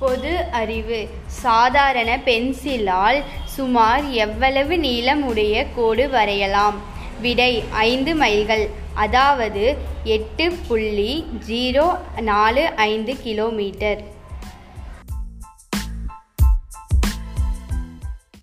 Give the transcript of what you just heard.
பொது அறிவு. சாதாரண பென்சிலால் சுமார் எவ்வளவு நீளமுடைய கோடு வரையலாம்? விடை ஐந்து மைல்கள். அதாவது எட்டு புள்ளி ஜீரோ நாலு ஐந்து கிலோமீட்டர்.